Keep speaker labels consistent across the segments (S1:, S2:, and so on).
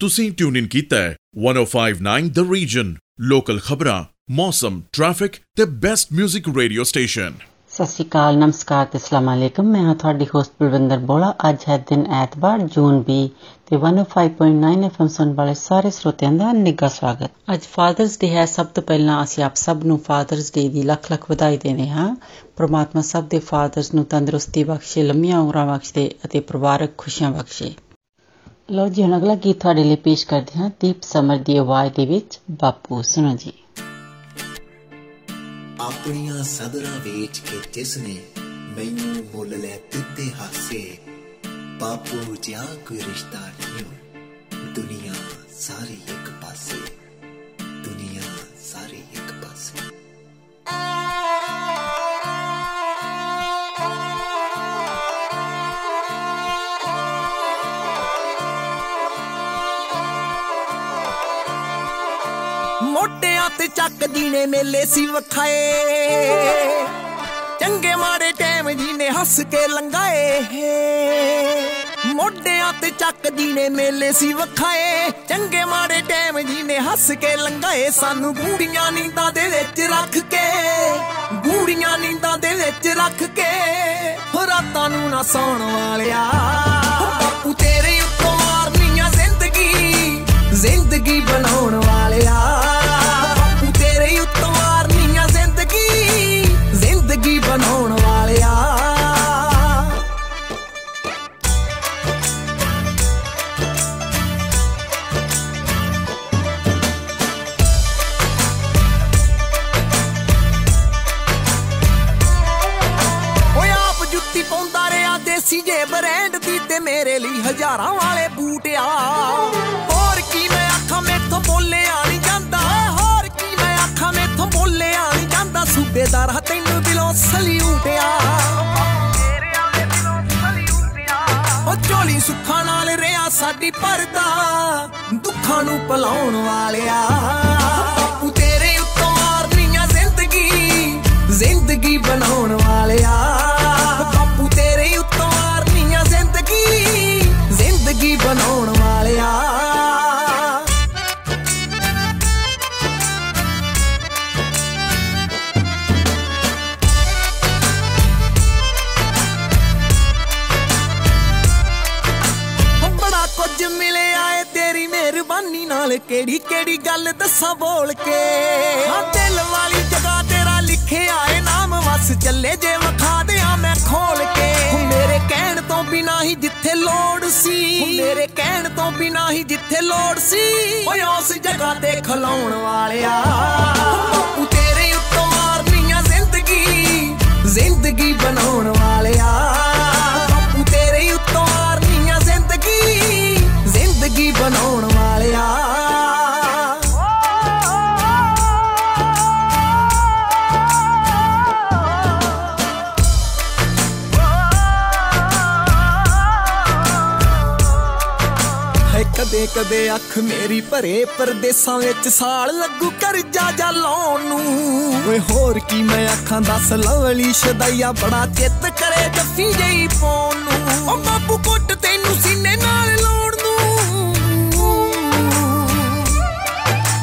S1: ਤੁਸੀਂ ਟਿਊਨ ਇਨ ਕੀਤਾ ਹੈ 1059 ਦ ਰੀਜਨ ਲੋਕਲ ਖਬਰਾਂ ਮੌਸਮ ਟ੍ਰੈਫਿਕ ਤੇ ਬੈਸਟ 뮤직 ਰੇਡੀਓ ਸਟੇਸ਼ਨ
S2: ਸਤਿ ਸ਼੍ਰੀ ਅਕਾਲ, ਨਮਸਕਾਰ ਤੇ ਅਸਲਾਮ ਅਲੈਕਮ। ਮੈਂ ਹਾਂ ਤੁਹਾਡੀ ਹੋਸਟ ਬਲਵਿੰਦਰ ਬੋਲਾ। ਅੱਜ ਹੈ ਦਿਨ ਐਤਵਾਰ, ਜੂਨ 20 ਤੇ 105.9 ਐਫਐਮ ਸੁਣ ਵਾਲੇ ਸਾਰੇ ਸਰੋਤਿਆਂ ਦਾ ਨਿੱਘਾ ਸਵਾਗਤ। ਅੱਜ ਫਾਦਰਸ ਡੇ ਹੈ। ਸਭ ਤੋਂ ਪਹਿਲਾਂ ਅਸੀਂ ਆਪ ਸਭ ਨੂੰ ਫਾਦਰਸ ਡੇ ਦੀ ਲੱਖ ਲੱਖ ਵਧਾਈ ਦੇਣੇ ਹਾਂ। ਪ੍ਰਮਾਤਮਾ ਸਭ ਦੇ ਫਾਦਰਸ ਨੂੰ ਤੰਦਰੁਸਤੀ ਬਖਸ਼ੇ, ਲੰਮੀਆਂ ਉਮਰਾਂ ਬਖਸ਼ੇ ਅਤੇ ਪਰਿਵਾਰਕ ਖੁਸ਼ੀਆਂ ਬਖਸ਼ੇ। ਲੋ ਜੀ, ਹੁਣ ਅਗਲਾ ਗੀਤ ਤੁਹਾਡੇ ਲਈ ਪੇਸ਼ ਕਰਦੇ ਹਾਂ, ਦੀਪ ਸਮਰ ਦੀ ਆਵਾਜ਼ ਦੇ ਵਿੱਚ, ਬਾਪੂ, ਸੁਣੋ ਜੀ।
S3: ਆਪਣੀਆਂ ਸਦਰਾਂ ਵੇਚ ਕੇ ਜਿਸ ਨੇ ਮੈਨੂੰ ਮੁੱਲ ਲੈ ਦਿੱਤੇ ਹਾਸੇ, ਬਾਪੂ ਜਿਆ ਕੋਈ ਰਿਸ਼ਤਾ ਨਹੀਂ ਦੁਨੀਆ ਸਾਰੀ ਇੱਕ ਪਾਸੇ, ਦੁਨੀਆ ਸਾਰੀ ਇੱਕ ਪਾਸੇ।
S4: ਮੋਢਿਆਂ ਤੇ ਚੱਕਦੀ ਨੇ ਮੇਲੇ ਸੀ ਵਖਾਏ। ਚੰਗੇ ਮਾੜੇ ਟਾਈਮ ਜੀ ਨੇ ਹੱਸ ਕੇ ਲੰਗਾਏ ਮੋਢਿਆਂ ਤੇ ਚੱਕਦੀ ਨੇ ਮੇਲੇ ਸੀ ਵਖਾਏ। ਚੰਗੇ ਮਾੜੇ ਟਾਈਮ ਜੀ ਨੇ ਹੱਸ ਕੇ ਲੰਗਾਏ ਸਾਨੂੰ ਗੂੜੀਆਂ ਨੀਂਦਾਂ ਦੇ ਵਿੱਚ ਰੱਖ ਕੇ, ਗੂੜੀਆਂ ਨੀਂਦਾਂ ਦੇ ਵਿੱਚ ਰੱਖ ਕੇ ਹੋ ਰਾਤਾਂ ਨੂੰ ਨਾ ਸੌਣ ਵਾਲਿਆ। ਬਾਪੂ ਤੇਰੇ ਉੱਤੋਂ ਮਾਰਨੀਆਂ ਜ਼ਿੰਦਗੀ ਜ਼ਿੰਦਗੀ ਬਣਾਉਣ ਵਾਲਿਆ। ਜੁੱਤੀ ਪਾਉਂਦਾ ਰਿਆ ਦੇਸੀ ਜੇ ਬ੍ਰਾਂਡ ਦੀ ਤੇ ਮੇਰੇ ਲਈ ਹਜ਼ਾਰਾਂ ਵਾਲੇ ਬੂਟ ਆ। ਹੋਰ ਕੀ ਮੈਂ ਆਖਾਂ ਮੈਥੋਂ ਬੋਲਿਆ ਨਹੀਂ ਜਾਂਦਾ। ਹੋਰ ਕੀ ਮੈਂ ਆਖਾਂ ਮੈਥੋਂ ਬੋਲਿਆ ਨਹੀਂ ਜਾਂਦਾ। ਸੂਬੇਦਾਰ ਹਾਂ ਤੈਨੂੰ ਦਿਲੋਂ ਸਲੂਟ ਆ। ਉਹ ਝੋਲੀ ਸੁੱਖਾਂ ਨਾਲ ਰਿਆ ਸਾਡੀ ਪਰਦਾ। ਦੁੱਖਾਂ ਨੂੰ ਭਲਾਉਣ ਵਾਲਿਆ। ਬਾਪੂ ਤੇਰੇ ਉੱਤੋਂ ਮਾਰਨੀਆਂ ਜ਼ਿੰਦਗੀ। ਜ਼ਿੰਦਗੀ ਬਣਾਉਣ ਵਾਲਿਆ। ਜ਼ਿੰਦਗੀ ਬਣਾਉਣ ਵਾਲਿਆ। ਬੜਾ ਕੁਝ ਮਿਲਿਆ ਏ, ਤੇਰੀ ਮਿਹਰਬਾਨੀ ਨਾਲ ਕਿਹੜੀ ਕਿਹੜੀ ਗੱਲ ਦੱਸਾਂ ਬੋਲ ਕੇ। ਹਾਂ, ਦਿਲ ਵਾਲੀ ਜਗ੍ਹਾ ਤੇਰਾ ਲਿਖਿਆ ਏ, ਨਾਮ ਵਸ ਚੱਲੇ ਜੇ ਵਿਖਾ ਦਿਆਂ ਮੈਂ ਖੋਲ ਕੇ ਹੁਣ ਮੇਰੇ ਕਹਿਣ ਤੋਂ ਬਿਨਾ ਹੀ ਜਿੱਥੇ ਲੋੜ ਸੀ। ਮੇਰੇ ਕਹਿਣ ਤੋਂ ਬਿਨਾ ਹੀ ਜਿੱਥੇ ਲੋੜ ਸੀ। ਓਏ ਉਸ ਜਗ੍ਹਾ ਤੇ ਖਲਾਉਣ ਵਾਲਿਆ। ਬਾਪੂ ਤੇਰੇ ਉੱਤੋਂ ਮਾਰਨੀਆਂ ਜ਼ਿੰਦਗੀ। ਜ਼ਿੰਦਗੀ ਬਣਾਉਣ ਵਾਲਿਆ। ਬਾਪੂ ਤੇਰੇ ਉੱਤੋਂ ਮਾਰਨੀਆਂ ਜ਼ਿੰਦਗੀ। ਜ਼ਿੰਦਗੀ ਬਣਾਉਣ ਕਦੇ ਕਦੇ ਅੱਖ ਮੇਰੀ ਭਰੇ, ਪਰਦੇਸਾਂ ਵਿੱਚ ਸਾਲ ਲੱਗੂ ਕਰਜਾ ਜਾ ਲਾਉਣ ਨੂੰ। ਓਏ ਹੋਰ ਕੀ ਮੈਂ ਅੱਖਾਂ ਦੱਸ ਲਵਲੀ ਸ਼ਦਾਈਆ ਬੜਾ ਚਿੱਤ ਕਰੇ ਜੱਫੀ ਜਈ ਪਾਉਣ ਨੂੰ। ਓ ਬਾਪੂ ਕੁੱਟ ਤੈਨੂੰ ਸੀਨੇ ਨਾਲ ਲਾਉਣ ਨੂੰ।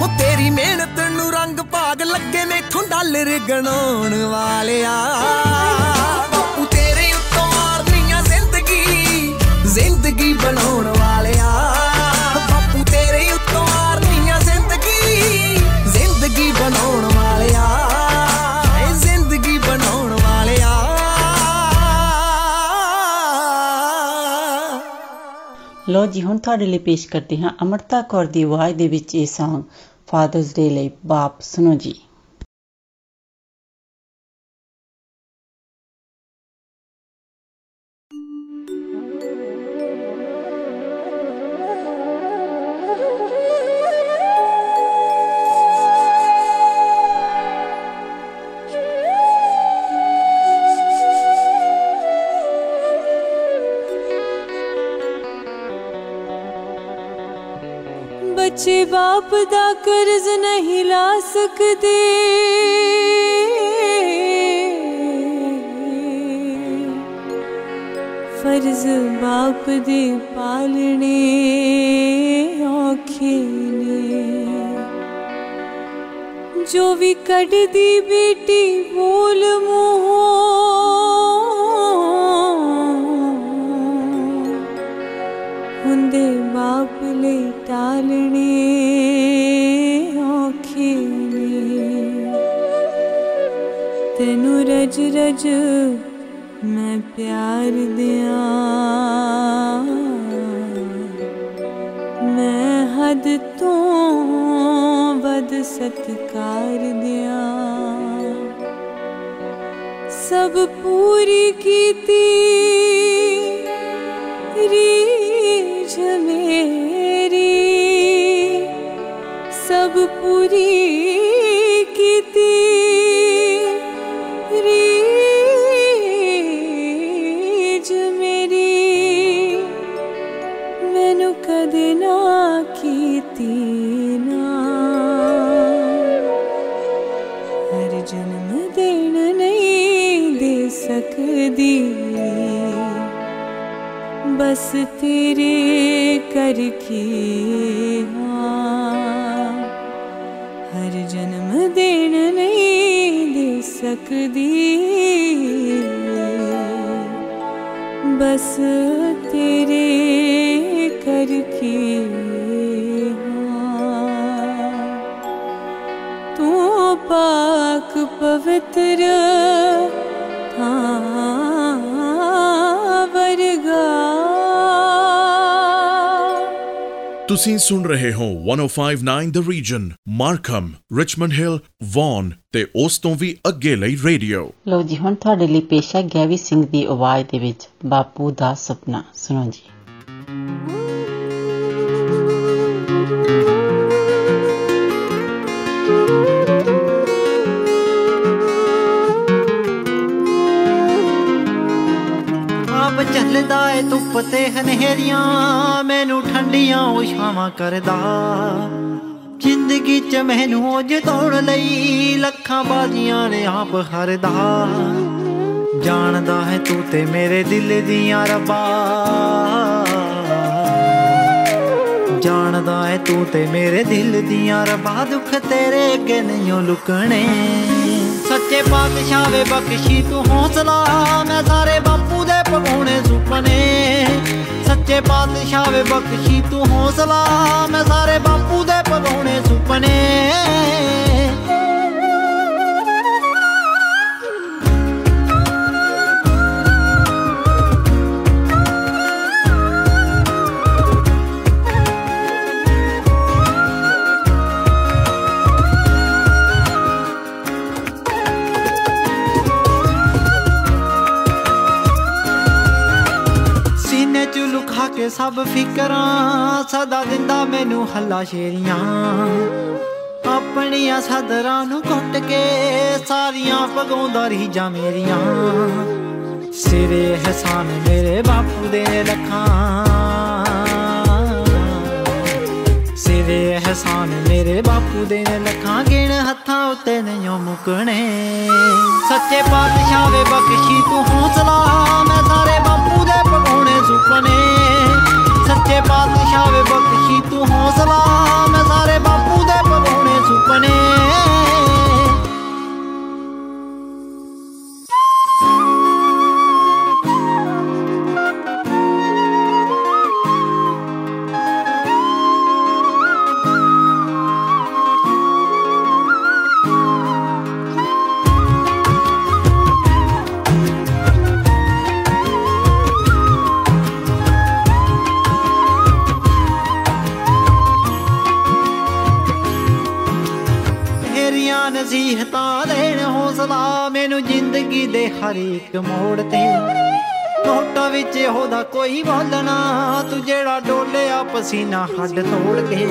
S4: ਓ ਤੇਰੀ ਮਿਹਨਤ ਨੂੰ ਰੰਗ ਭਾਗ ਲੱਗੇ ਮੈਥੋਂ ਡਾਲਰ ਗਣਾਉਣ ਵਾਲਿਆ।
S2: ਲੋ ਜੀ, ਹੁਣ ਤੁਹਾਡੇ ਲਈ ਪੇਸ਼ ਕਰਦੇ ਹਾਂ ਅਮਰਤਾ ਕੌਰ ਦੀ ਆਵਾਜ਼ ਦੇ ਵਿੱਚ ਇਹ Song ਫਾਦਰਸ ਡੇ ਲਈ ਬਾਪ ਸੁਣੋ ਜੀ।
S5: ਬੱਚੇ ਬਾਪ ਦਾ ਕਰਜ਼ ਨਹੀਂ ਲਾ ਸਕਦੇ ਫਰਜ਼ ਬਾਪ ਦੇ ਪਾਲਣੇ ਔਖੇ ਨੇ ਜੋ ਵੀ ਕੱਢਦੀ ਬੇਟੀ ਬੋਲ ਮੂੰਹੋਂ ਹੁੰਦੇ ਬਾਪ ਲਈ ਟਾਲਣੇ ਰਜ ਰਜ ਮੈਂ ਪਿਆਰ ਦਿਆਂ। ਮੈਂ ਹੱਦ ਤੋਂ ਵੱਧ ਸਤਕਾਰ ਦਿਆਂ। ਸਭ ਪੂਰੀ ਕੀਤੀ, ਰੀਝ ਮੇਰੀ। ਸਭ ਪੂਰੀ बस तेरे ते कर् हर। जन्म देन नहीं दे जन्मदिन नी सी बस्स ते तू पाक पवित्र
S1: ਤੁਸੀਂ ਸੁਣ ਰਹੇ ਹੋ 1059 the region Markham Richmond Hill Vaughan ਤੇ ਉਸ ਤੋਂ ਵੀ ਅੱਗੇ ਲਈ ਰੇਡੀਓ।
S2: ਲਓ ਜੀ, ਹੁਣ ਤੁਹਾਡੇ ਲਈ ਪੇਸ਼ ਹੈ ਗੈਵੀ ਸਿੰਘ ਦੀ ਆਵਾਜ਼ ਦੇ ਵਿੱਚ, ਬਾਪੂ ਦਾ ਸੁਪਨਾ। ਸੁਣੋ ਜੀ।
S6: ਆਪ ਚੱਲਦਾ ਏ ਧੁੱਪ ਤੇ ਹਨੇਰੀਆਂ, ਮੈਨੂੰ ਠੰਡੀਆਂ ਉਹ ਛਾਵਾਂ ਕਰਦਾ। ਜ਼ਿੰਦਗੀ ਚ ਮੈਨੂੰ ਉਹ ਜਿਤਾਉਣ ਲਈ, ਲੱਖਾਂ ਬਾਜ਼ੀਆਂ ਨੇ ਆਪ ਹਰਦਾ। ਜਾਣਦਾ ਹੈ ਤੂੰ ਤੇ ਮੇਰੇ ਦਿਲ ਦੀਆਂ ਰੱਬਾ। ਜਾਣਦਾ ਹੈ ਤੂੰ ਤੇ ਮੇਰੇ ਦਿਲ ਦੀਆਂ ਰੱਬਾ, ਦੁੱਖ ਤੇਰੇ ਅੱਗੇ ਨਹੀਂ ਲੁਕਣੇ। ਸੱਚੇ ਪਾਤਸ਼ਾਹ ਵੇ ਬਖਸ਼ੀ ਤੂੰ ਹੌਸਲਾ, ਮੈਂ ਸਾਰੇ ਬਾਪੂ ਦੇ ਪਗਾਉਣੇ ਸੁਪਨੇ। ਸੱਚੇ ਪਾਤਸ਼ਾਹ ਵੇ ਬਖਸ਼ੀ ਤੂੰ ਹੌਸਲਾ। ਮੈਂ ਸਾਰੇ ਬਾਪੂ ਦੇ ਪਗਾਉਣੇ ਸੁਪਨੇ। ਸਭ ਫਿਕਰਾਂ ਸਦਾ ਦਿੰਦਾ ਮੈਨੂੰ ਹੱਲਾ ਸ਼ੇਰੀਆਂ। ਆਪਣੀਆਂ ਸਦਰਾਂ ਨੂੰ ਘੁੱਟ ਕੇ ਸਾਰੀਆਂ ਪਗਾਉਂਦਾ ਰਹੀ ਜਾ ਮੇਰੀਆਂ। ਸਿਰੇ ਹਸਾਨ ਮੇਰੇ ਬਾਪੂ ਦੇ ਨੇ ਲੱਖਾਂ। ਸਿਰੇ ਹਸਾਨ ਮੇਰੇ ਬਾਪੂ ਦੇ ਨੇ ਲੱਖਾਂ ਗਿਣ ਹੱਥਾਂ ਉੱਤੇ ਨਹੀਂ ਮੁਕਣੇ। ਸੱਚੇ ਪਾਤਸ਼ਾਹ ਵੇ ਬਖਸ਼ੀ ਤੂੰ ਹੌਸਲਾ, ਮੈਂ ਸਾਰੇ ਬਾਪੂ ਦੇ ਪਗਾਉਣੇ ਸੁਪਨੇ। ਸੱਚੇ ਪਾਤਸ਼ਾਹ ਵੇ ਬਖਸ਼ੀ ਤੂੰ ਹੌਸਲਾ। ਮੈਂ ਸਾਰੇ ਬਾਪੂ ਦੇ ਪਗਾਉਣੇ ਸੁਪਨੇ ਨਸੀਹਤਾਂ ਦੇਣ ਹੌਸਲਾ, ਮੈਨੂੰ ਜ਼ਿੰਦਗੀ ਦੇ ਹਰ ਇੱਕ ਮੋੜ ਤੇ। ਨੋਟਾਂ ਵਿੱਚ ਉਹਦਾ ਕੋਈ ਬੋਲਣਾ ਤੂੰ ਜਿਹੜਾ ਡੋਲਿਆ ਪਸੀਨਾ ਹੱਡ ਤੋੜ ਕੇ।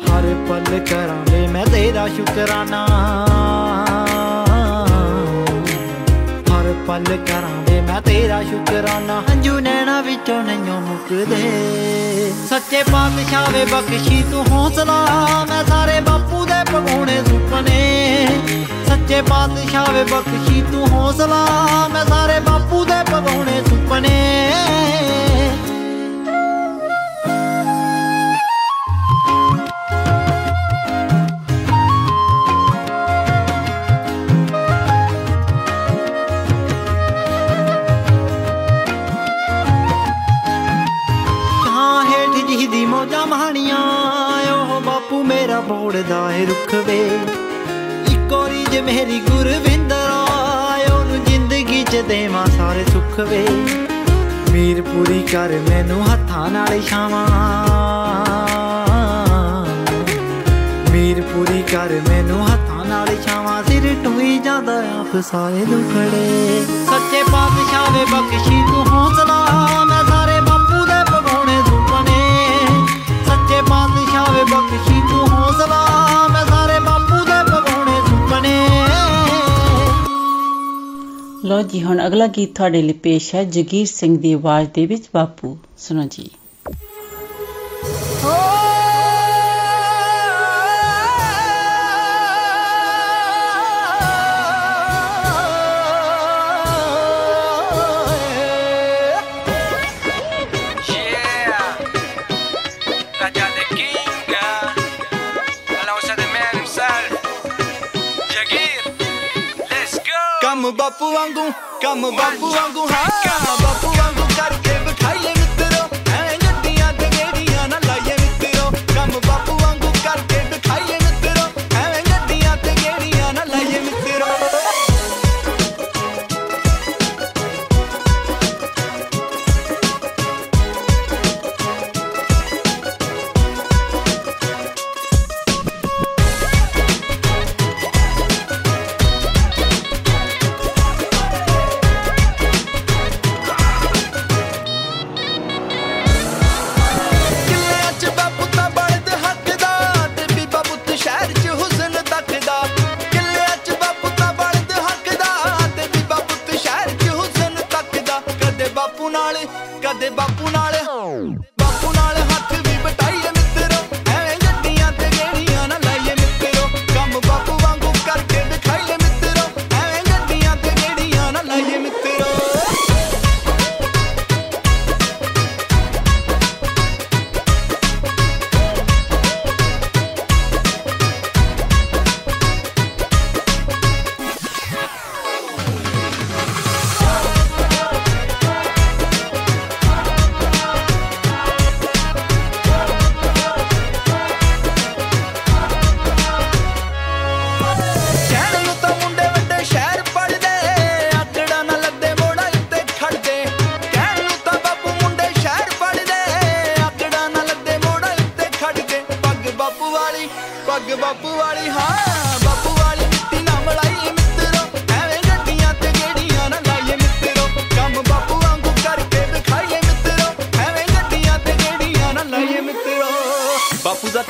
S6: ਹਰ ਪਲ ਕਰਾਂਗੇ ਮੈਂ ਤੇਰਾ ਸ਼ੁਕਰਾਨਾ। ਹਰ ਪਲ ਕਰਾਂਗੇ ਮੈਂ ਤੇਰਾ ਸ਼ੁਕਰਾਨਾ। ਹੰਝੂ ਨੈਣਾ ਵਿੱਚੋਂ ਨਹੀਂ ਮੁੱਕਦੇ। ਸੱਚੇ ਪਾਤਸ਼ਾਹ ਵੇ ਬਖਸ਼ੀ ਤੂੰ ਹੌਸਲਾ। ਮੈਂ ਸਾਰੇ ਬਾਪੂ ਦੇ ਪਗਾਉਣੇ ਸੁਪਨੇ ਸੱਚੇ ਪਾਤਸ਼ਾਹ ਵੇ ਬਖਸ਼ੀ ਤੂੰ ਹੌਸਲਾ। ਮੈਂ ਸਾਰੇ ਬਾਪੂ ਦੇ ਪਗਾਉਣੇ ਸੁਪਨੇ ਬਾਪੂ ਮੇਰਾ ਬੋੜਦਾ ਏ ਰੁੱਖ ਵੇ। ਇੱਕੋਰੀ ਜੇ ਮੇਰੀ ਗੁਰਵਿੰਦਰ ਉਹਨੂੰ ਜ਼ਿੰਦਗੀ ਚ ਦੇਵਾਂ ਸਾਰੇ ਸੁੱਖ ਵੇ। ਮੀਰ ਪੂਰੀ ਕਰ ਮੈਨੂੰ ਹੱਥਾਂ ਨਾਲ ਛਾਵਾਂ। ਮੀਰ ਪੂਰੀ ਕਰ ਮੈਨੂੰ ਹੱਥਾਂ ਨਾਲ ਛਾਵਾਂ। ਸਿਰ ਟੁਈ ਜਾਂਦਾ ਆਪ ਸਾਰੇ ਦੁਖੜੇ। ਸੱਚੇ ਪਾਤਸ਼ਾਹ ਵੇ ਬਖਸ਼ੀ ਤੂੰ ਹੌਸਲਾ। ਮੈਂ ਸਾਰੇ ਬਾਪੂ ਦੇ ਪਗਾਉਣੇ ਸੁਪਨੇ। ਸੱਚੇ ਪਾਤਸ਼ਾਹ ਵੇ ਬਖਸ਼ੀ ਤੂੰ ਹੌਸਲਾ ਮੈਂ ਸਾਰੇ ਬਾਪੂ ਦੇ ਪਗਾਉਣੇ ਸੁਪਨੇ।
S2: ਲੋ ਜੀ ਹੁਣ ਅਗਲਾ ਗੀਤ ਤੁਹਾਡੇ ਲਈ ਪੇਸ਼ ਹੈ ਜਗੀਰ ਸਿੰਘ ਦੀ ਆਵਾਜ਼ ਦੇ ਵਿੱਚ ਬਾਪੂ ਸੁਣੋ ਜੀ।
S7: ਕੰਮ ਬਾਪੂ ਵਾਂਗੂ Kamu bapulangung, kamu bapulangung, ha, kamu.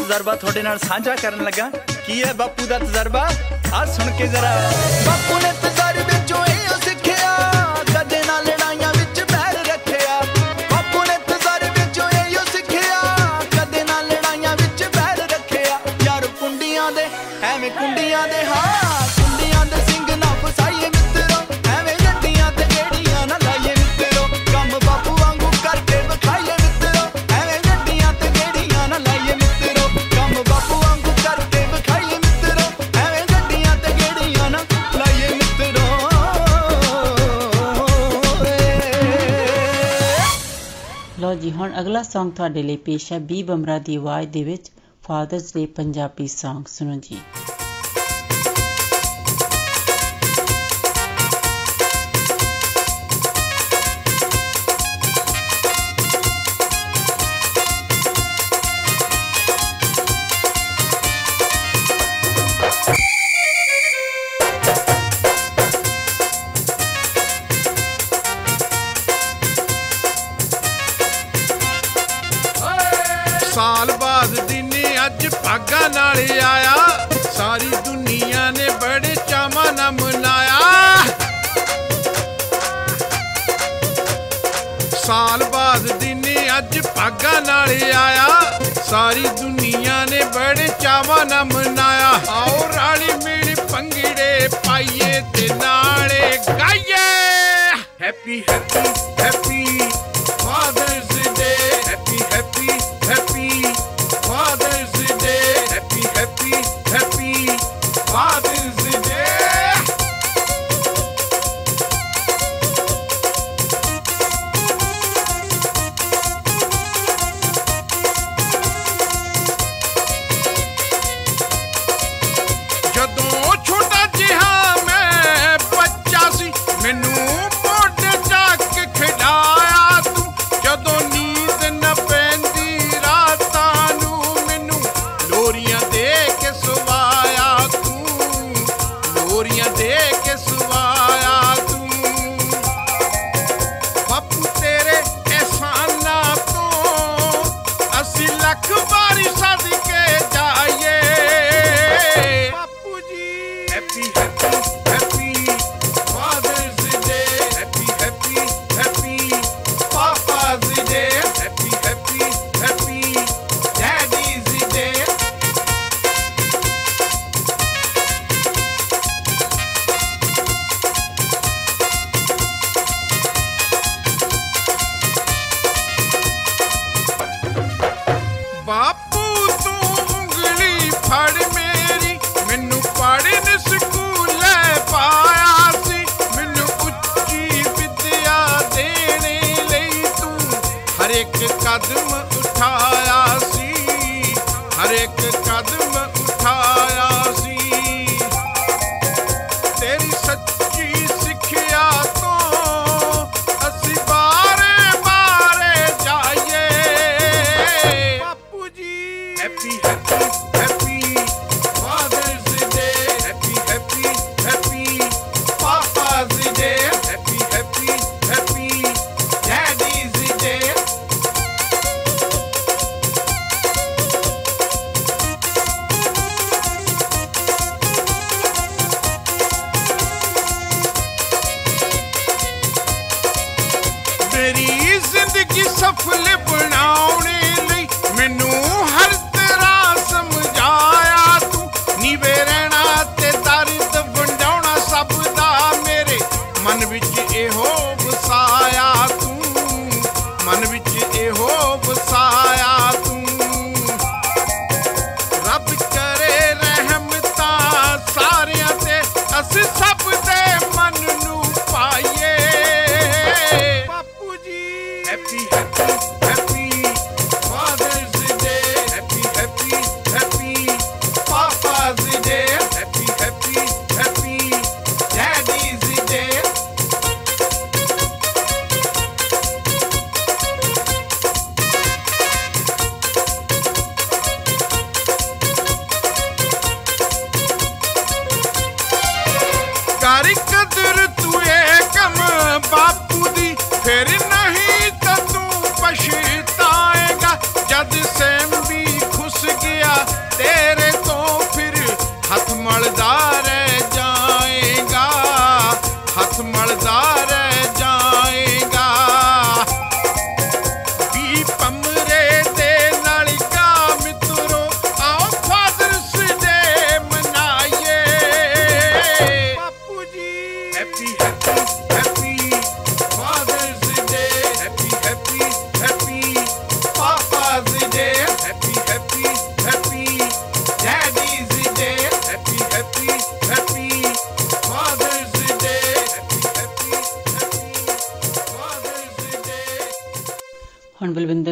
S7: ਤਜਰਬਾ ਤੁਹਾਡੇ ਨਾਲ ਸਾਂਝਾ ਕਰਨ ਲੱਗਾ। ਕੀ ਹੈ ਬਾਪੂ ਦਾ ਤਜਰਬਾ? ਆ ਸੁਣ ਕੇ ਜ਼ਰਾ। ਬਾਪੂ ਨੇ ਤਜਰਬੇ
S2: Song ਤੁਹਾਡੇ ਲਈ ਪੇਸ਼ ਹੈ, ਬੀ ਬਮਰਾ ਦੀ ਆਵਾਜ਼ ਦੇ ਵਿੱਚ ਫਾਦਰਸ ਡੇ ਪੰਜਾਬੀ Song, ਸੁਣੋ ਜੀ।
S8: ਨਾਲ ਆਇਆ। ਸਾਰੀ ਦੁਨੀਆ ਨੇ ਬੜੇ ਚਾਵਾਂ ਨਾਲ ਮਨਾਇਆ। ਆਓ ਰਾਲੀ ਮਿਲ ਪੰਗੜੇ ਪਾਈਏ ਤੇ ਨਾਲੇ ਗਾਈਏ। ਹੈਪੀ ਹੈਪੀ ਹੈਪੀ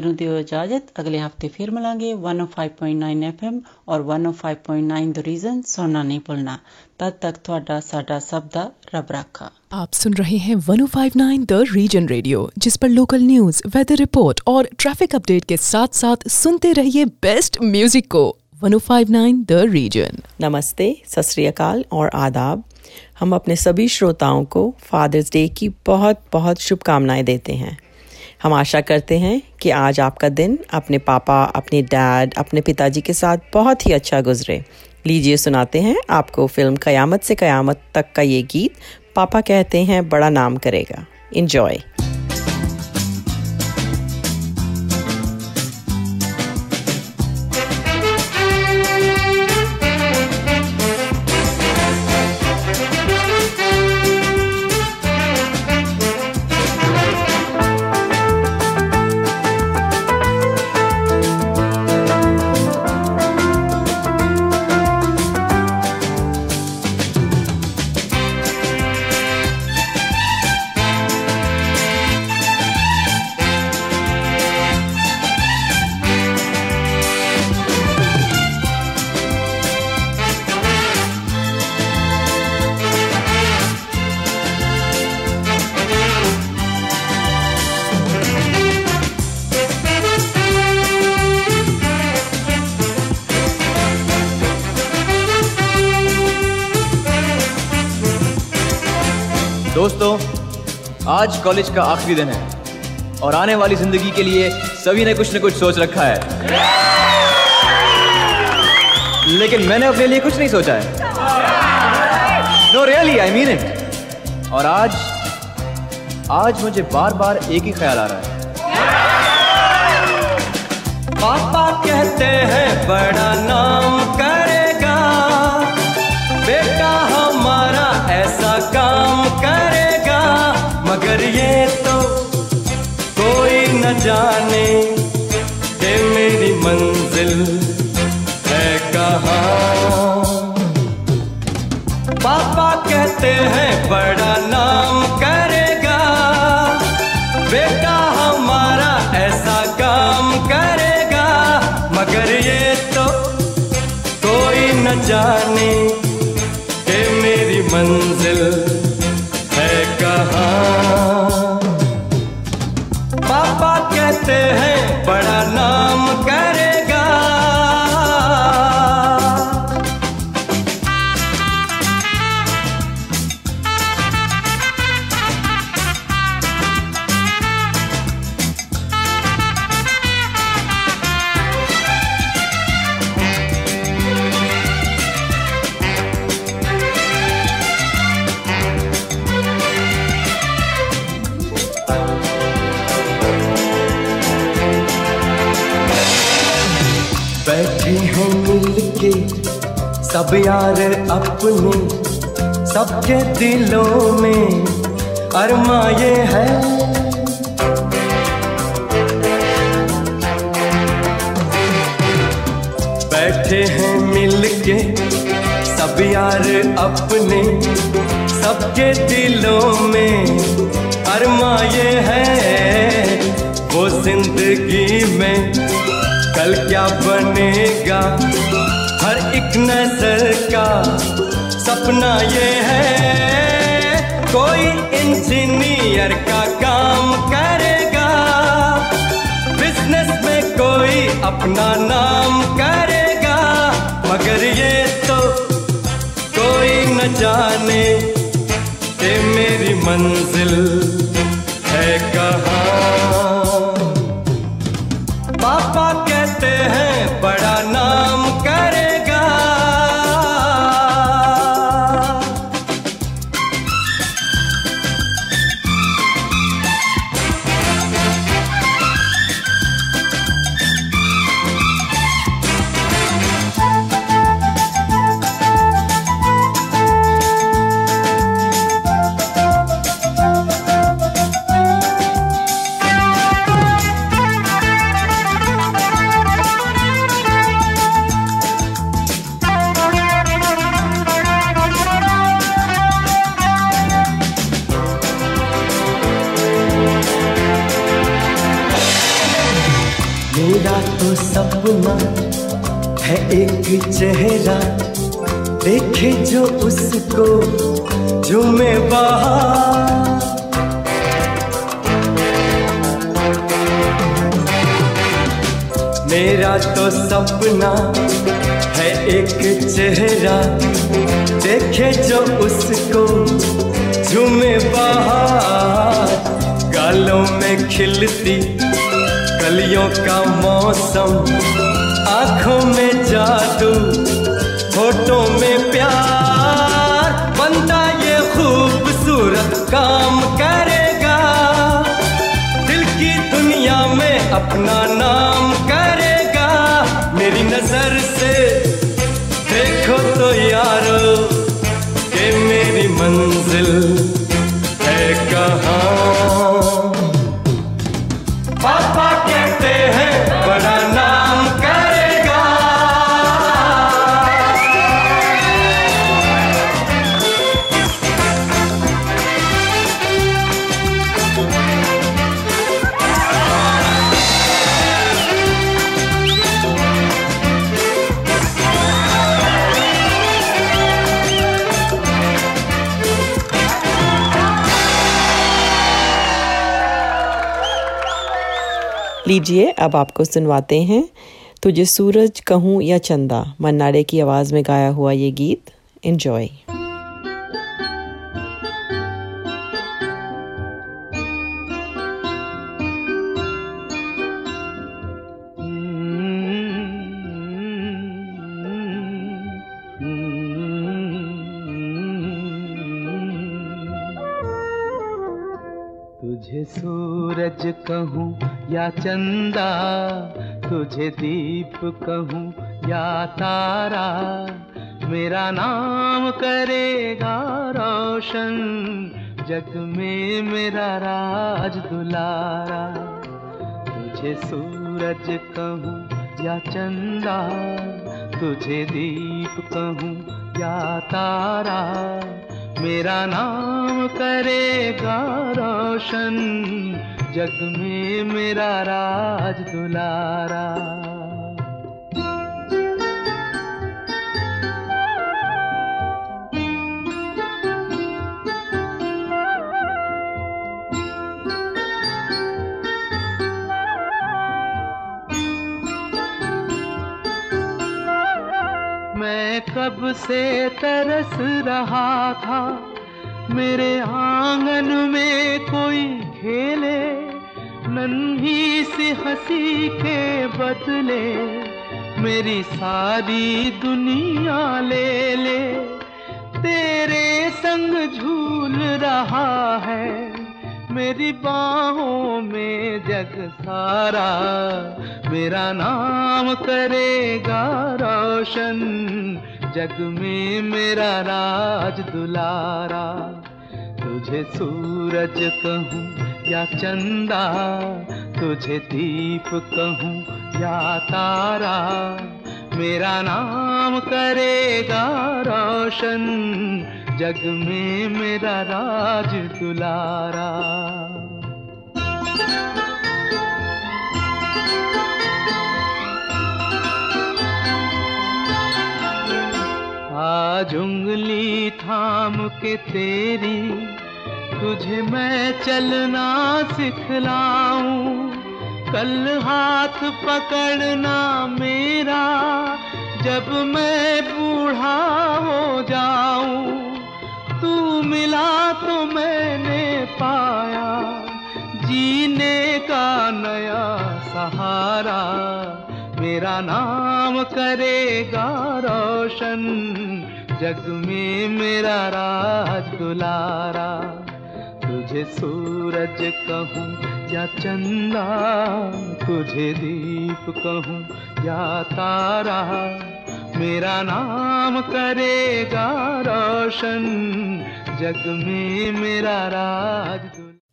S8: ਨੂੰ
S2: ਦਿਓ ਇਜਾਜ਼ਤ ਅਗਲੇ ਹਫਤੇ ਫਿਰ ਮਿਲਾਂਗੇ 105.9 FM ਔਰ 105.9 ਦ ਰੀਜ਼ਨ ਸੁਣਨਾ ਨਹੀਂ ਭੁੱਲਣਾ ਤਦ ਤੱਕ ਤੁਹਾਡਾ ਸਾਡਾ ਸਭ ਦਾ ਰੱਬ ਰਾਖਾ
S9: आप सुन रहे हैं 1059 द रीजन रेडियो जिस पर लोकल न्यूज वेदर रिपोर्ट और ट्रैफिक अपडेट के साथ साथ सुनते रहिए बेस्ट म्यूजिक को 1059 द रीजन
S10: नमस्ते सत श्री अकाल और आदाब हम अपने सभी श्रोताओं को फादर्स डे की बहुत बहुत शुभकामनाएं देते हैं हम आशा करते हैं कि आज आपका दिन अपने पापा, अपने डैड, अपने पिताजी के साथ बहुत ही अच्छा गुजरे। लीजिए सुनाते हैं आपको फ़िल्म कयामत से कयामत तक का ये गीत पापा कहते हैं बड़ा नाम करेगा। इंजॉय
S11: दोस्तों, आज कॉलेज का आखिरी दिन है और आने वाली ज़िंदगी के लिए सभी ने कुछ न कुछ सोच रखा है। लेकिन मैंने अपने लिए कुछ नहीं सोचा है। No really I mean it और आज आज मुझे बार बार एक ही ख्याल आ रहा है।
S12: पापा कहते हैं, बड़ा नाम। पर ये तो कोई न जाने के मेरी मंजिल है कहाँ। पापा कहते हैं, बड़ा नाम करेगा। बेटा हमारा ऐसा काम करेगा। मगर ये तो कोई न जाने के मेरी मंजिल यार अपने सबके दिलों में अरमा ये है। बैठे हैं मिलके सब यार अपने सबके दिलों में अरमा ये है। वो ज़िंदगी में कल क्या बनेगा? हर एक नज़र का सपना ये है। कोई इंजीनियर का काम करेगा। बिज़नेस में कोई अपना नाम करेगा। मगर ये तो कोई न जाने कि मेरी मंजिल है कहाँ। गालों में खिलती, कलियों का मौसम, आँखों में जादू, होठों में प्यार बंदा ये खूबसूरत काम करेगा। दिल की दुनिया में अपना नाम करेगा। मेरी नज़र से देखो तो यारो
S10: लीजिए अब आपको सुनवाते हैं। तुझे सूरज कहूँ या चंदा, मन्नाडे की आवाज़ में गाया हुआ ये गीत एंजॉय
S13: तुझे सूरज कहूँ या चंदा, तुझे दीप कहूँ या तारा, मेरा नाम करेगा रोशन, जग में मेरा राज दुलारा। तुझे सूरज कहूँ या चंदा, तुझे दीप कहूँ या तारा, मेरा नाम करेगा रोशन जग में मेरा राज दुलारा। मैं कब से तरस रहा था, मेरे आँगन में कोई खेले। नन्ही सी हँसी के बदले मेरी सारी दुनिया ले ले। तेरे संग झूल रहा है, मेरी बाहों में जग सारा। मेरा नाम करेगा रोशन, जग में मेरा राज दुलारा। तुझे सूरज कहूँ या चंदा, तुझे दीप कहूँ या तारा, मेरा नाम करेगा रोशन, जग में मेरा राज दुलारा। आज उंगली थाम के तेरी तुझे मैं चलना सिखलाऊं। कल हाथ पकड़ना मेरा, जब मैं बूढ़ा हो जाऊँ। तू मिला तो मैंने पाया, जीने का नया सहारा। मेरा नाम करेगा रोशन, जग में मेरा राज दुलारा। तुझे सूरज कहूँ या चंदा तुझे दीप कहूँ या तारा मेरा नाम करेगा रोशन जग में मेरा राज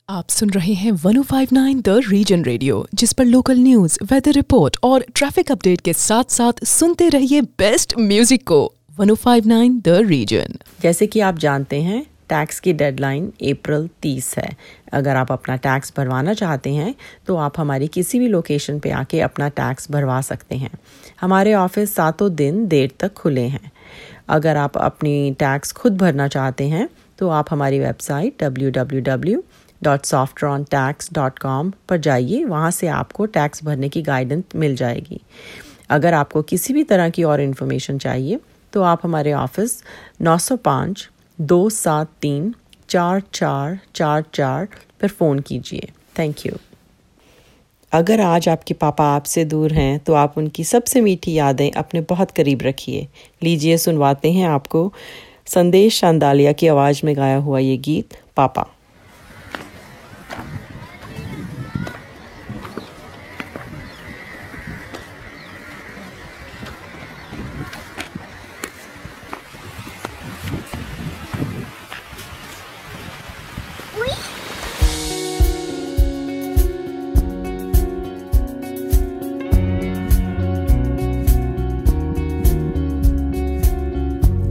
S9: आप सुन रहे हैं 1059 द रीजन रेडियो जिस पर लोकल न्यूज़ वेदर रिपोर्ट और ट्रैफ़िक अपडेट के साथ साथ सुनते रहिए बेस्ट म्यूज़िक को 1059 द रीजन
S10: जैसे कि आप जानते हैं टैक्स की डेडलाइन अप्रैल 30 है। अगर आप अपना टैक्स भरवाना चाहते हैं तो आप हमारी किसी भी लोकेशन पे आके अपना टैक्स भरवा सकते हैं। हमारे ऑफ़िस सातों दिन देर तक खुले हैं। अगर आप अपनी टैक्स खुद भरना चाहते हैं तो आप हमारी वेबसाइट www.softrontax.com पर जाइए। वहाँ से आपको टैक्स भरने की गाइडेंस मिल जाएगी। अगर आपको किसी भी तरह की और इन्फॉर्मेशन चाहिए तो आप हमारे ऑफ़िस 905 दो सात तीन चार चार चार चार पर फ़ोन कीजिए। थैंक यू अगर आज आपके पापा आपसे दूर हैं तो आप उनकी सबसे मीठी यादें अपने बहुत करीब रखिए। लीजिए, सुनवाते हैं आपको संदेश शांदालिया की आवाज़ में गाया हुआ ये गीत, पापा।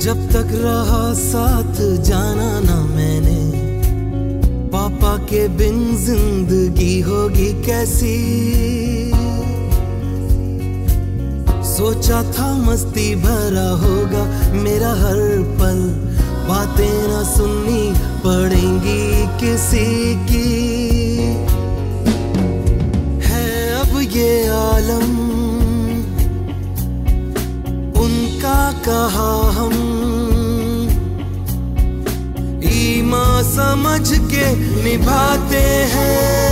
S14: जब तक रहा साथ जाना ना मैंने। पापा के बिन ज़िंदगी होगी कैसी? सोचा था मस्ती भरा होगा मेरा हर पल। बातें ना सुननी पड़ेंगी किसी की। है अब ये आलम कहा हम? ईमा समझ के निभाते हैं।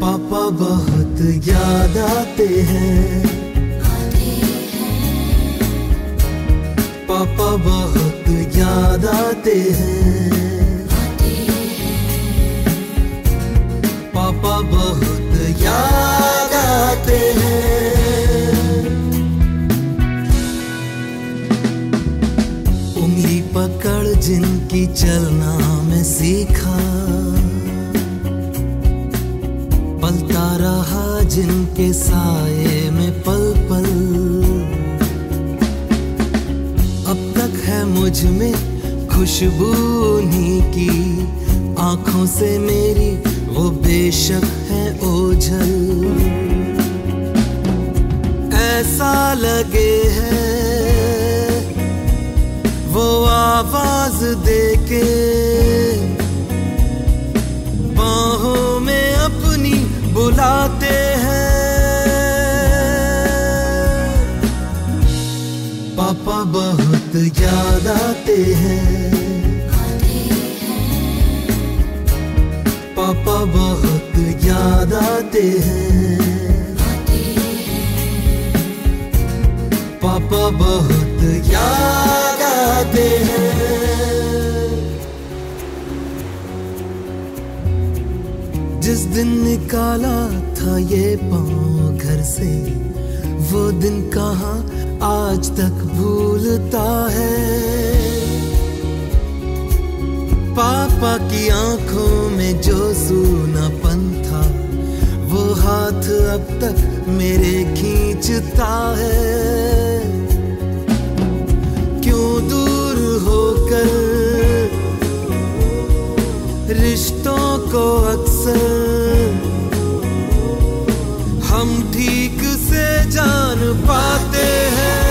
S14: पापा बहुत याद आते हैं। पापा बहुत याद आते हैं। पापा बहुत याद आते हैं। पकड़ जिनकी चलना मैं सीखा। पलता रहा जिनके साए में पल पल अब तक है मुझमें खुशबू उन्हीं की। आँखों से मेरी वो बेशक है ओझल। ऐसा लगे है आवाज़ दे के बाहों में अपनी बुलाते हैं।
S15: पापा बहुत याद आते हैं। पापा बहुत याद आते हैं। पापा बहुत याद दिन निकाला था ये पाँव घर से। वो दिन कहाँ आज तक भूलता है। पापा की आँखों में जो सूनापन था, वो हाथ अब तक मेरे खींचता है। क्यों दूर होकर रिश्तों को अक्सर जान पाते हैं।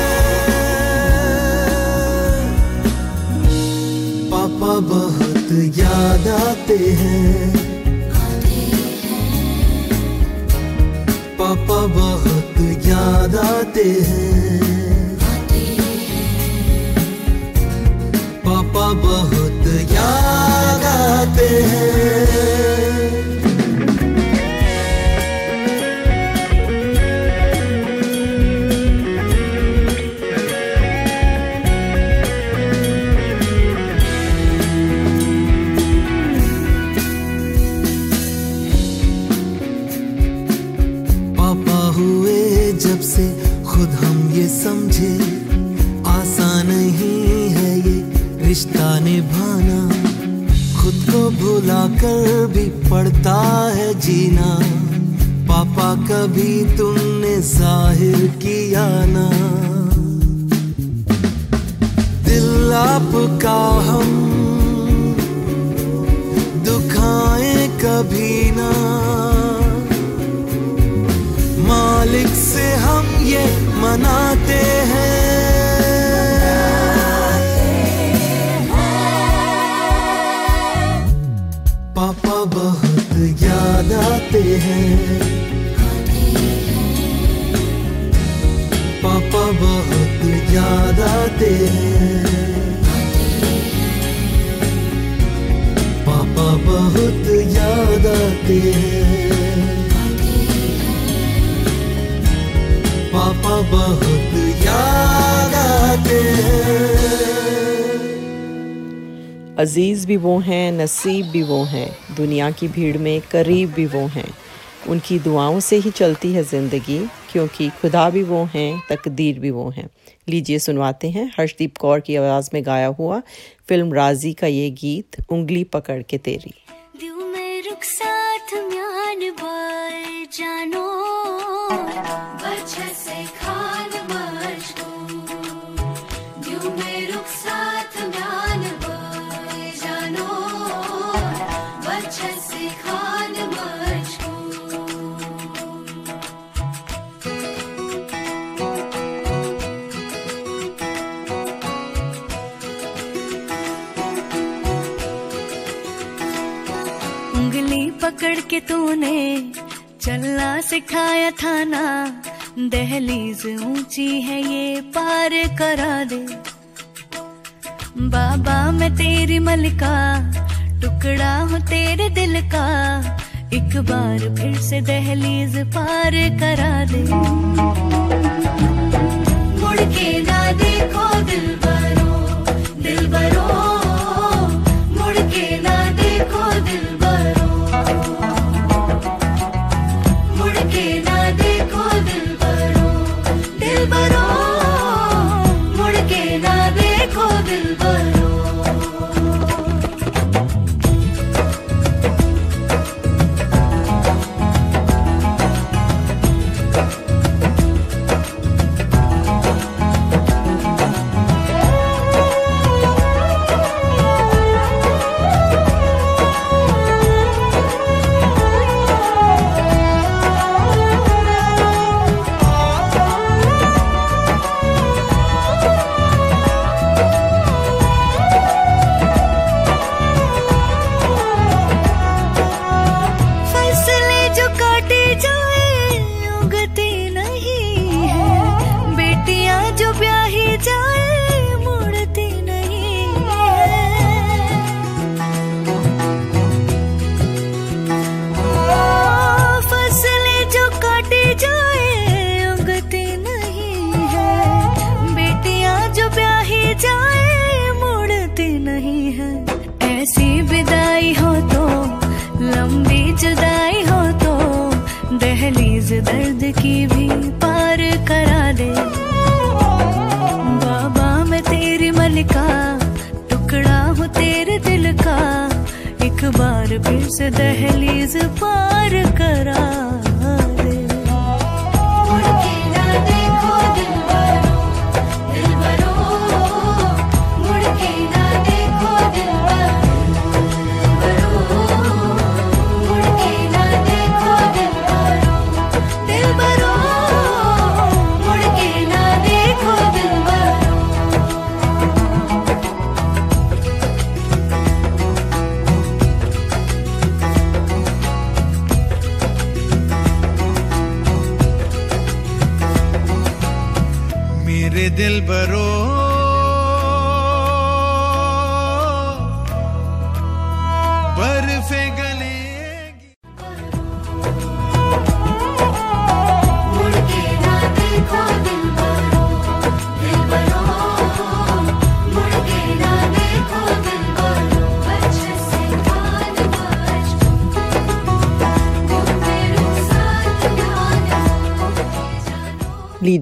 S15: पापा बहुत याद आते हैं। पापा बहुत याद आते हैं। पापा बहुत याद आते हैं। जीना। पापा, कभी तुमने ज़ाहिर किया ना। दिल आपका हम। दुखाए कभी ना। मालिक से हम ये मनाते हैं। हैं। पापा बहुत याद आते हैं। पापा बहुत याद आते हैं। पापा बहुत याद आते हैं।
S10: अज़ीज़ भी वो हैं, नसीब भी वो हैं, दुनिया की भीड़ में करीब भी वो हैं। उनकी दुआओं से ही चलती है ज़िंदगी, क्योंकि खुदा भी वो हैं, तकदीर भी वो हैं। लीजिए सुनवाते हैं हर्षदीप कौर की आवाज़ में गाया हुआ फ़िल्म राज़ी का ये गीत, उंगली पकड़ के तेरी।
S16: दिल में रुख साथ जानो पकड़ के तूने चलना सिखाया था ना। दहलीज ऊँची है ये, पार करा दे। बाबा, मैं तेरी मलिका, टुकड़ा हूँ तेरे दिल का। एक बार फिर से दहलीज पार करा दे। मुड़ के ना देखो दिल बरो दिल बरो।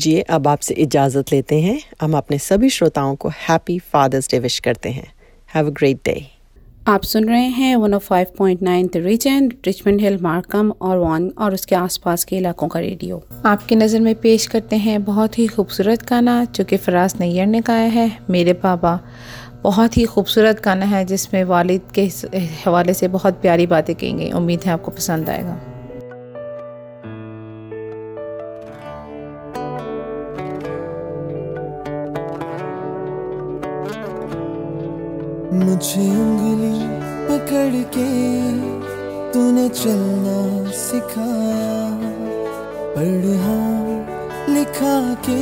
S10: लीजिए अब आपसे इजाज़त लेते हैं। हम अपने सभी श्रोताओं को हैप्पी फादर्स डे विश करते हैं। हैव अ ग्रेट डे
S17: आप सुन रहे हैं 105.9 the Region Richmond Hill Markham और वन और उसके आसपास के इलाकों का रेडियो।
S18: आपकी नज़र में पेश करते हैं बहुत ही खूबसूरत गाना जो कि फराज नैयर ने गाया है, मेरे बाबा। बहुत ही खूबसूरत गाना है जिसमें वालिद के हवाले से बहुत प्यारी बातें कहेंगे। उम्मीद है आपको पसंद आएगा।
S14: मुझे उंगली पकड़ के तूने चलना सिखाया। पढ़ा लिखा के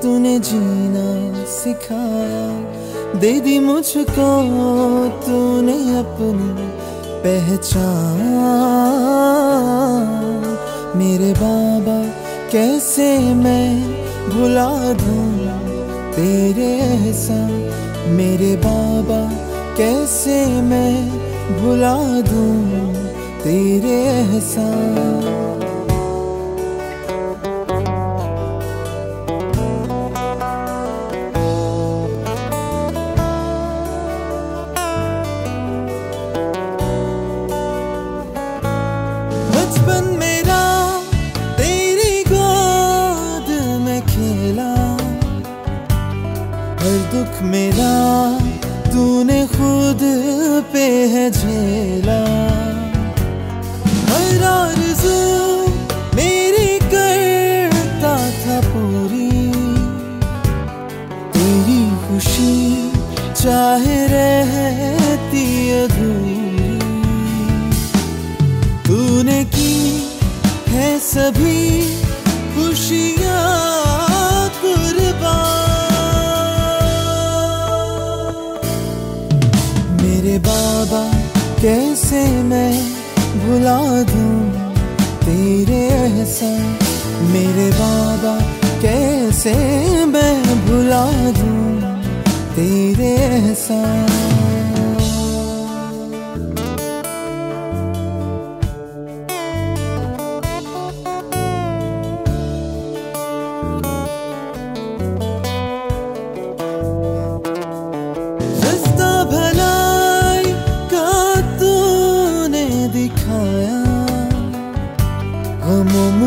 S14: तूने जीना सिखाया। दे दी मुझको, तूने अपनी पहचान। मेरे बाबा, कैसे मैं भुला दूँ तेरे एहसान मेरे बाबा कैसे मैं भुला दूँ तेरे एहसान?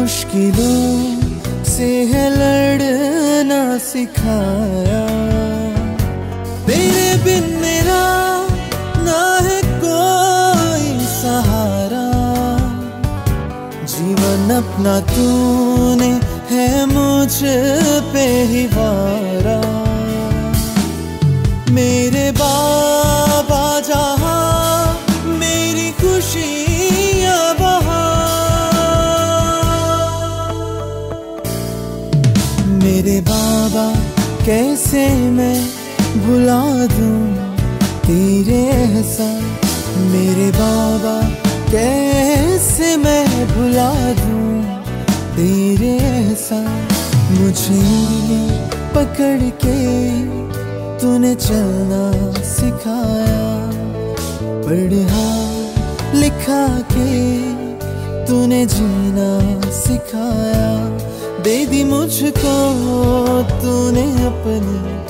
S14: मुश्किलों से है लड़ना सिखाया। बिन मेरा ना है कोई सहारा। जीवन अपना तूने है मुझ पे ही वारा। मेरे बाबा जहाँ मेरी खुशियाँ बहा। मेरे बाबा, कैसे मैं भुला दूँ तेरे एहसान मेरे बाबा, कैसे मैं भुला दूँ तेरे एहसान मुझे पकड़ के तूने चलना सिखाया। पढ़ा, लिखा के तूने जीना सिखाया। दे दी मुझको, तूने अपनी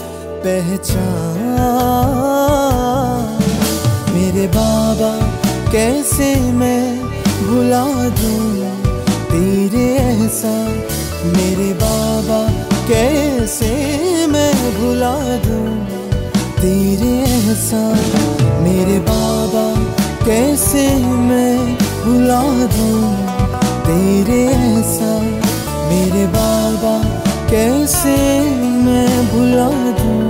S14: पहचान। मेरे बाबा, कैसे मैं भुला दूँ? तेरे ऐसा मेरे बाबा, कैसे मैं भुला दूँ? तेरे एहसान, मेरे बाबा, कैसे मैं भुला दूँ? तेरे एहसान, मेरे बाबा, कैसे मैं भुला दूँ?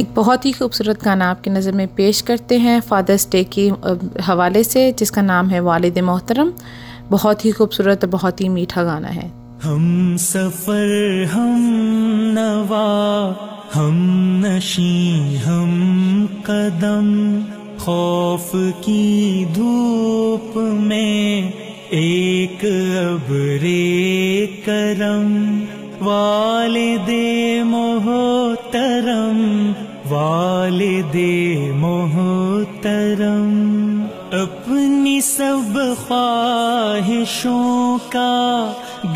S18: एक बहुत ही खूबसूरत गाना आपकी नज़र में पेश करते हैं फादर्स डे के हवाले से, जिसका नाम है वालिद मोहतरम। बहुत ही खूबसूरत बहुत ही मीठा गाना है।
S19: हम सफ़र, हम नवा, हम नशी, हम कदम, खौफ की धूप में एक अबरे करम। वालिदे मोहतरम वालिदे मोहतरम अपनी सब ख्वाहिशों का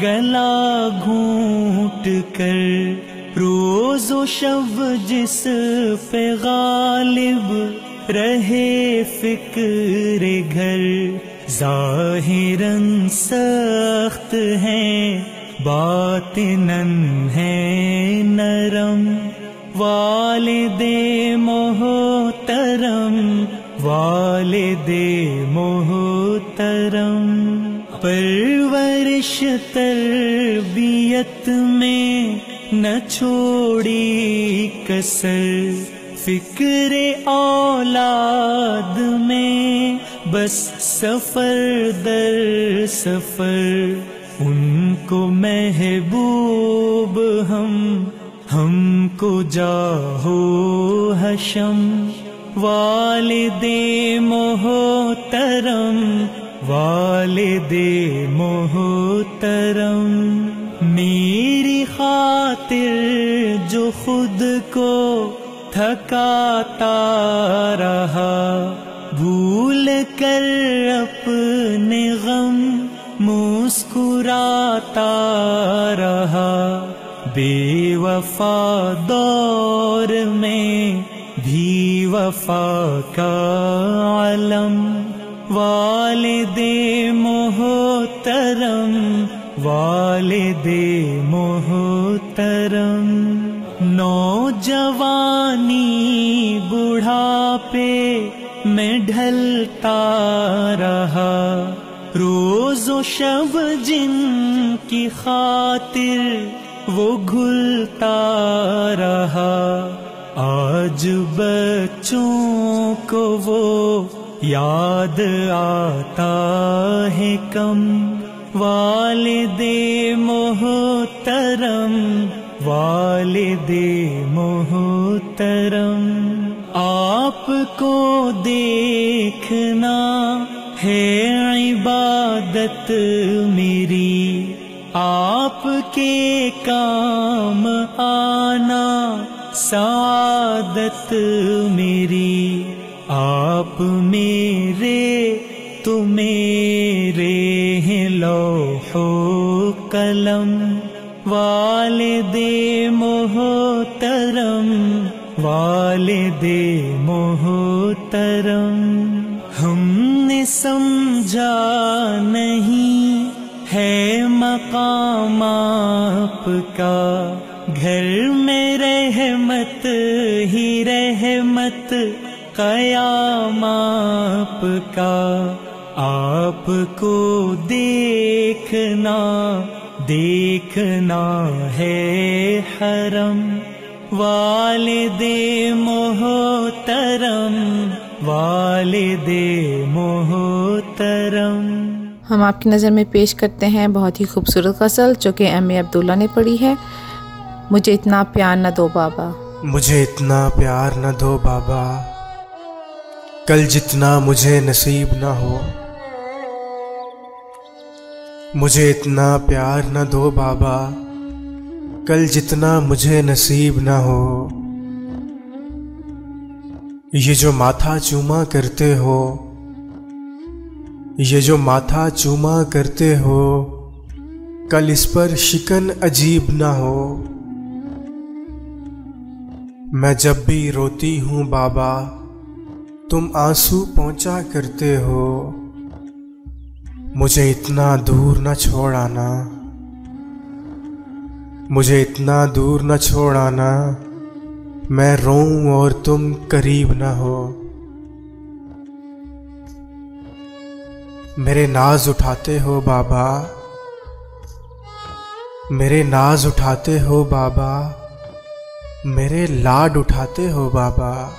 S19: गला घूट कर, रोजो शब जिस पे गालिब रहे फ़िक्र घर। जाहिरन सख्त है है नरम वालिदे मोहतरम वालिदे मोहतरम परवरिश तरबियत में न छोड़ी कसर फिक्र औलाद में बस सफर दर सफर उनको महबूब हम, हमको जाहो हशम। वालिदे मोहतरम वालिदे मोहतरम। मेरी खातिर जो खुद को थकाता रहा, भूल कर अपने गम। मुस्कुराता रहा। बेवफा दौर में भी वफा का आलम। वालिदे मोहतरम वालिदे मोहतरम। नौजवानी बुढ़ापे में ढलता रहा रोजो शब जिनकी खातिर वो घुलता रहा। आज बच्चों को वो याद आता है कम। वालिदे मोहतरम वालिदे मोहतरम। आपको देखना है इबादत मेरी, आपके काम आना सादत मेरी। आप मेरे तो मेरे हैं लौहो कलम वालिदे मोहतरम वालिदे मोहतरम। हमने समझा नहीं है मकाम आपका घर में रहमत ही रहमत कयाम आपका। आपको देखना देखना है हरम, वालिदे मोहतरम। वालिदे मोहतरम।
S18: हम आपकी नज़र में पेश करते हैं बहुत ही खूबसूरत गज़ल जो कि एम ए अब्दुल्ला ने पढ़ी है। मुझे इतना प्यार न दो बाबा।
S20: मुझे इतना प्यार न दो बाबा। कल जितना मुझे नसीब न हो मुझे इतना प्यार न दो बाबा। कल जितना मुझे नसीब न हो ये जो माथा चूमा करते हो, ये जो माथा चूमा करते हो, कल इस पर शिकन अजीब ना हो। मैं जब भी रोती हूँ बाबा, तुम आँसू पहुँचा करते हो। मुझे इतना दूर न छोड़ आना। मुझे इतना दूर न छोड़ आना। मैं रोऊं और तुम करीब न हो। मेरे नाज उठाते हो बाबा। मेरे नाज उठाते हो बाबा। मेरे लाड उठाते हो बाबा।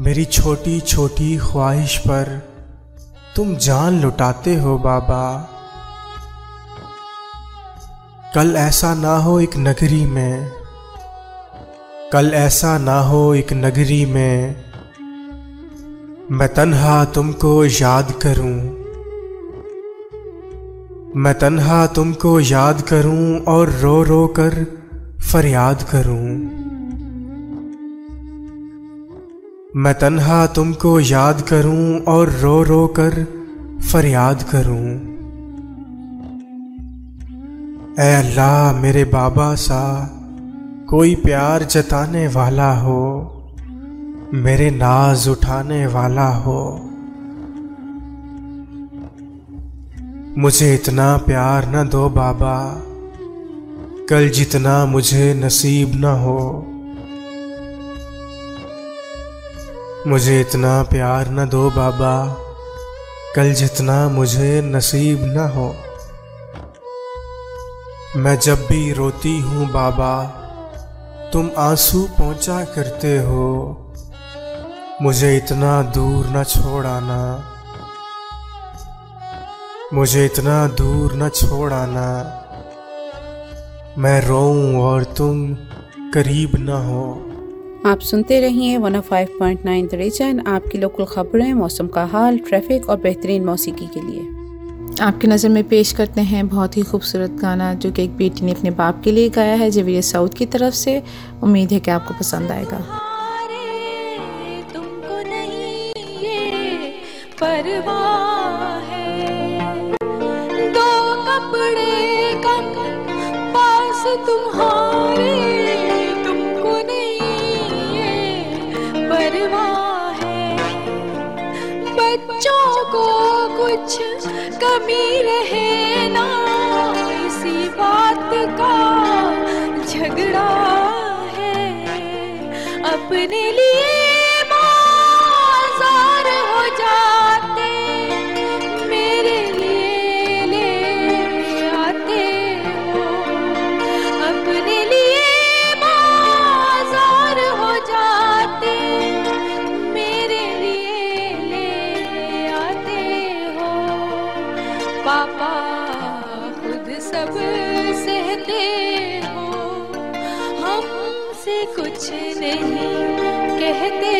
S20: मेरी छोटी छोटी ख्वाहिश पर तुम जान लुटाते हो बाबा। कल ऐसा ना हो एक नगरी में। कल ऐसा ना हो एक नगरी में। मैं तन्हा तुमको याद करूँ। मैं तन्हा तुमको याद करूँ और रो रो कर फरियाद करूँ। मैं तन्हा तुमको याद करूँ और रो रो कर फरियाद करूँ। ऐ अल्लाह, मेरे बाबा सा कोई प्यार जताने वाला हो, मेरे नाज उठाने वाला हो। मुझे इतना प्यार न दो बाबा, कल जितना मुझे नसीब न हो। मुझे इतना प्यार न दो बाबा, कल जितना मुझे नसीब न हो। मैं जब भी रोती हूँ बाबा, तुम आँसू पहुँचा करते हो। मुझे इतना दूर न छोड़ आना। मुझे इतना दूर न छोड़ आना। मैं रोऊं और तुम करीब न हो।
S17: आप सुनते रहिए 105.9 द रीजन। आपकी लोकल खबरें, मौसम का हाल, ट्रैफ़िक और बेहतरीन मौसीकी के लिए।
S18: आपकी नज़र में पेश करते हैं बहुत ही खूबसूरत गाना जो कि एक बेटी ने अपने बाप के लिए गाया है जवीर साउथ की तरफ़ से। उम्मीद है कि आपको पसंद आएगा।
S21: बच्चों को कुछ कमी रहे ना इसी बात का झगड़ा है अपने लिए। सब सहते हो। हमसे कुछ नहीं कहते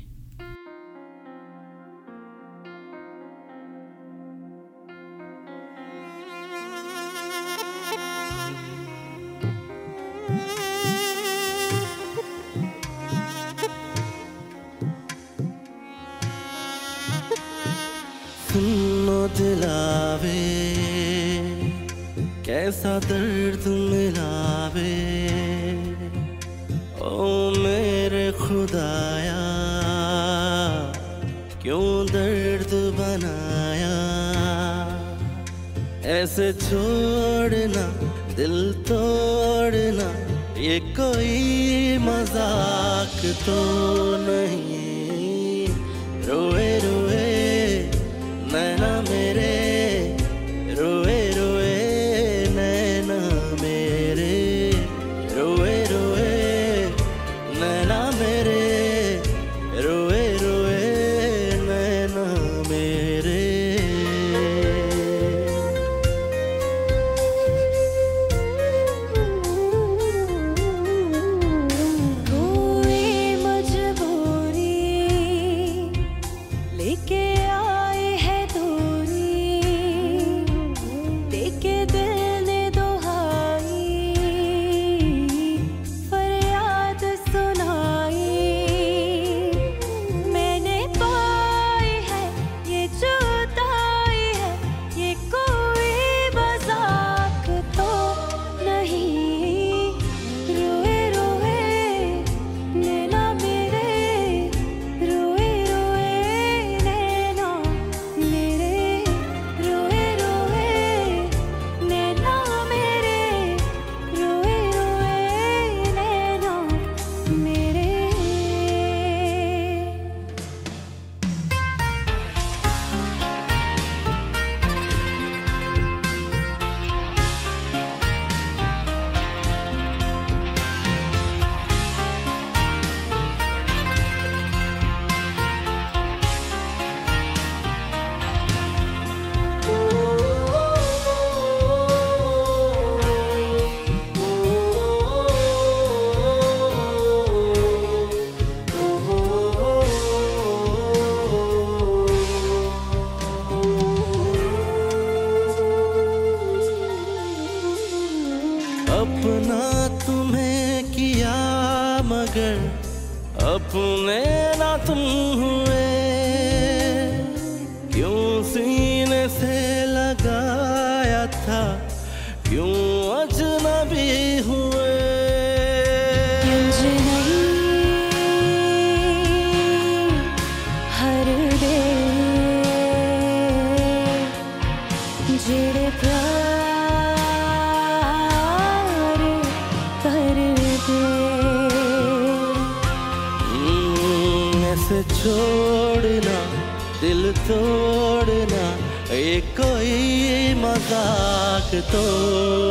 S12: と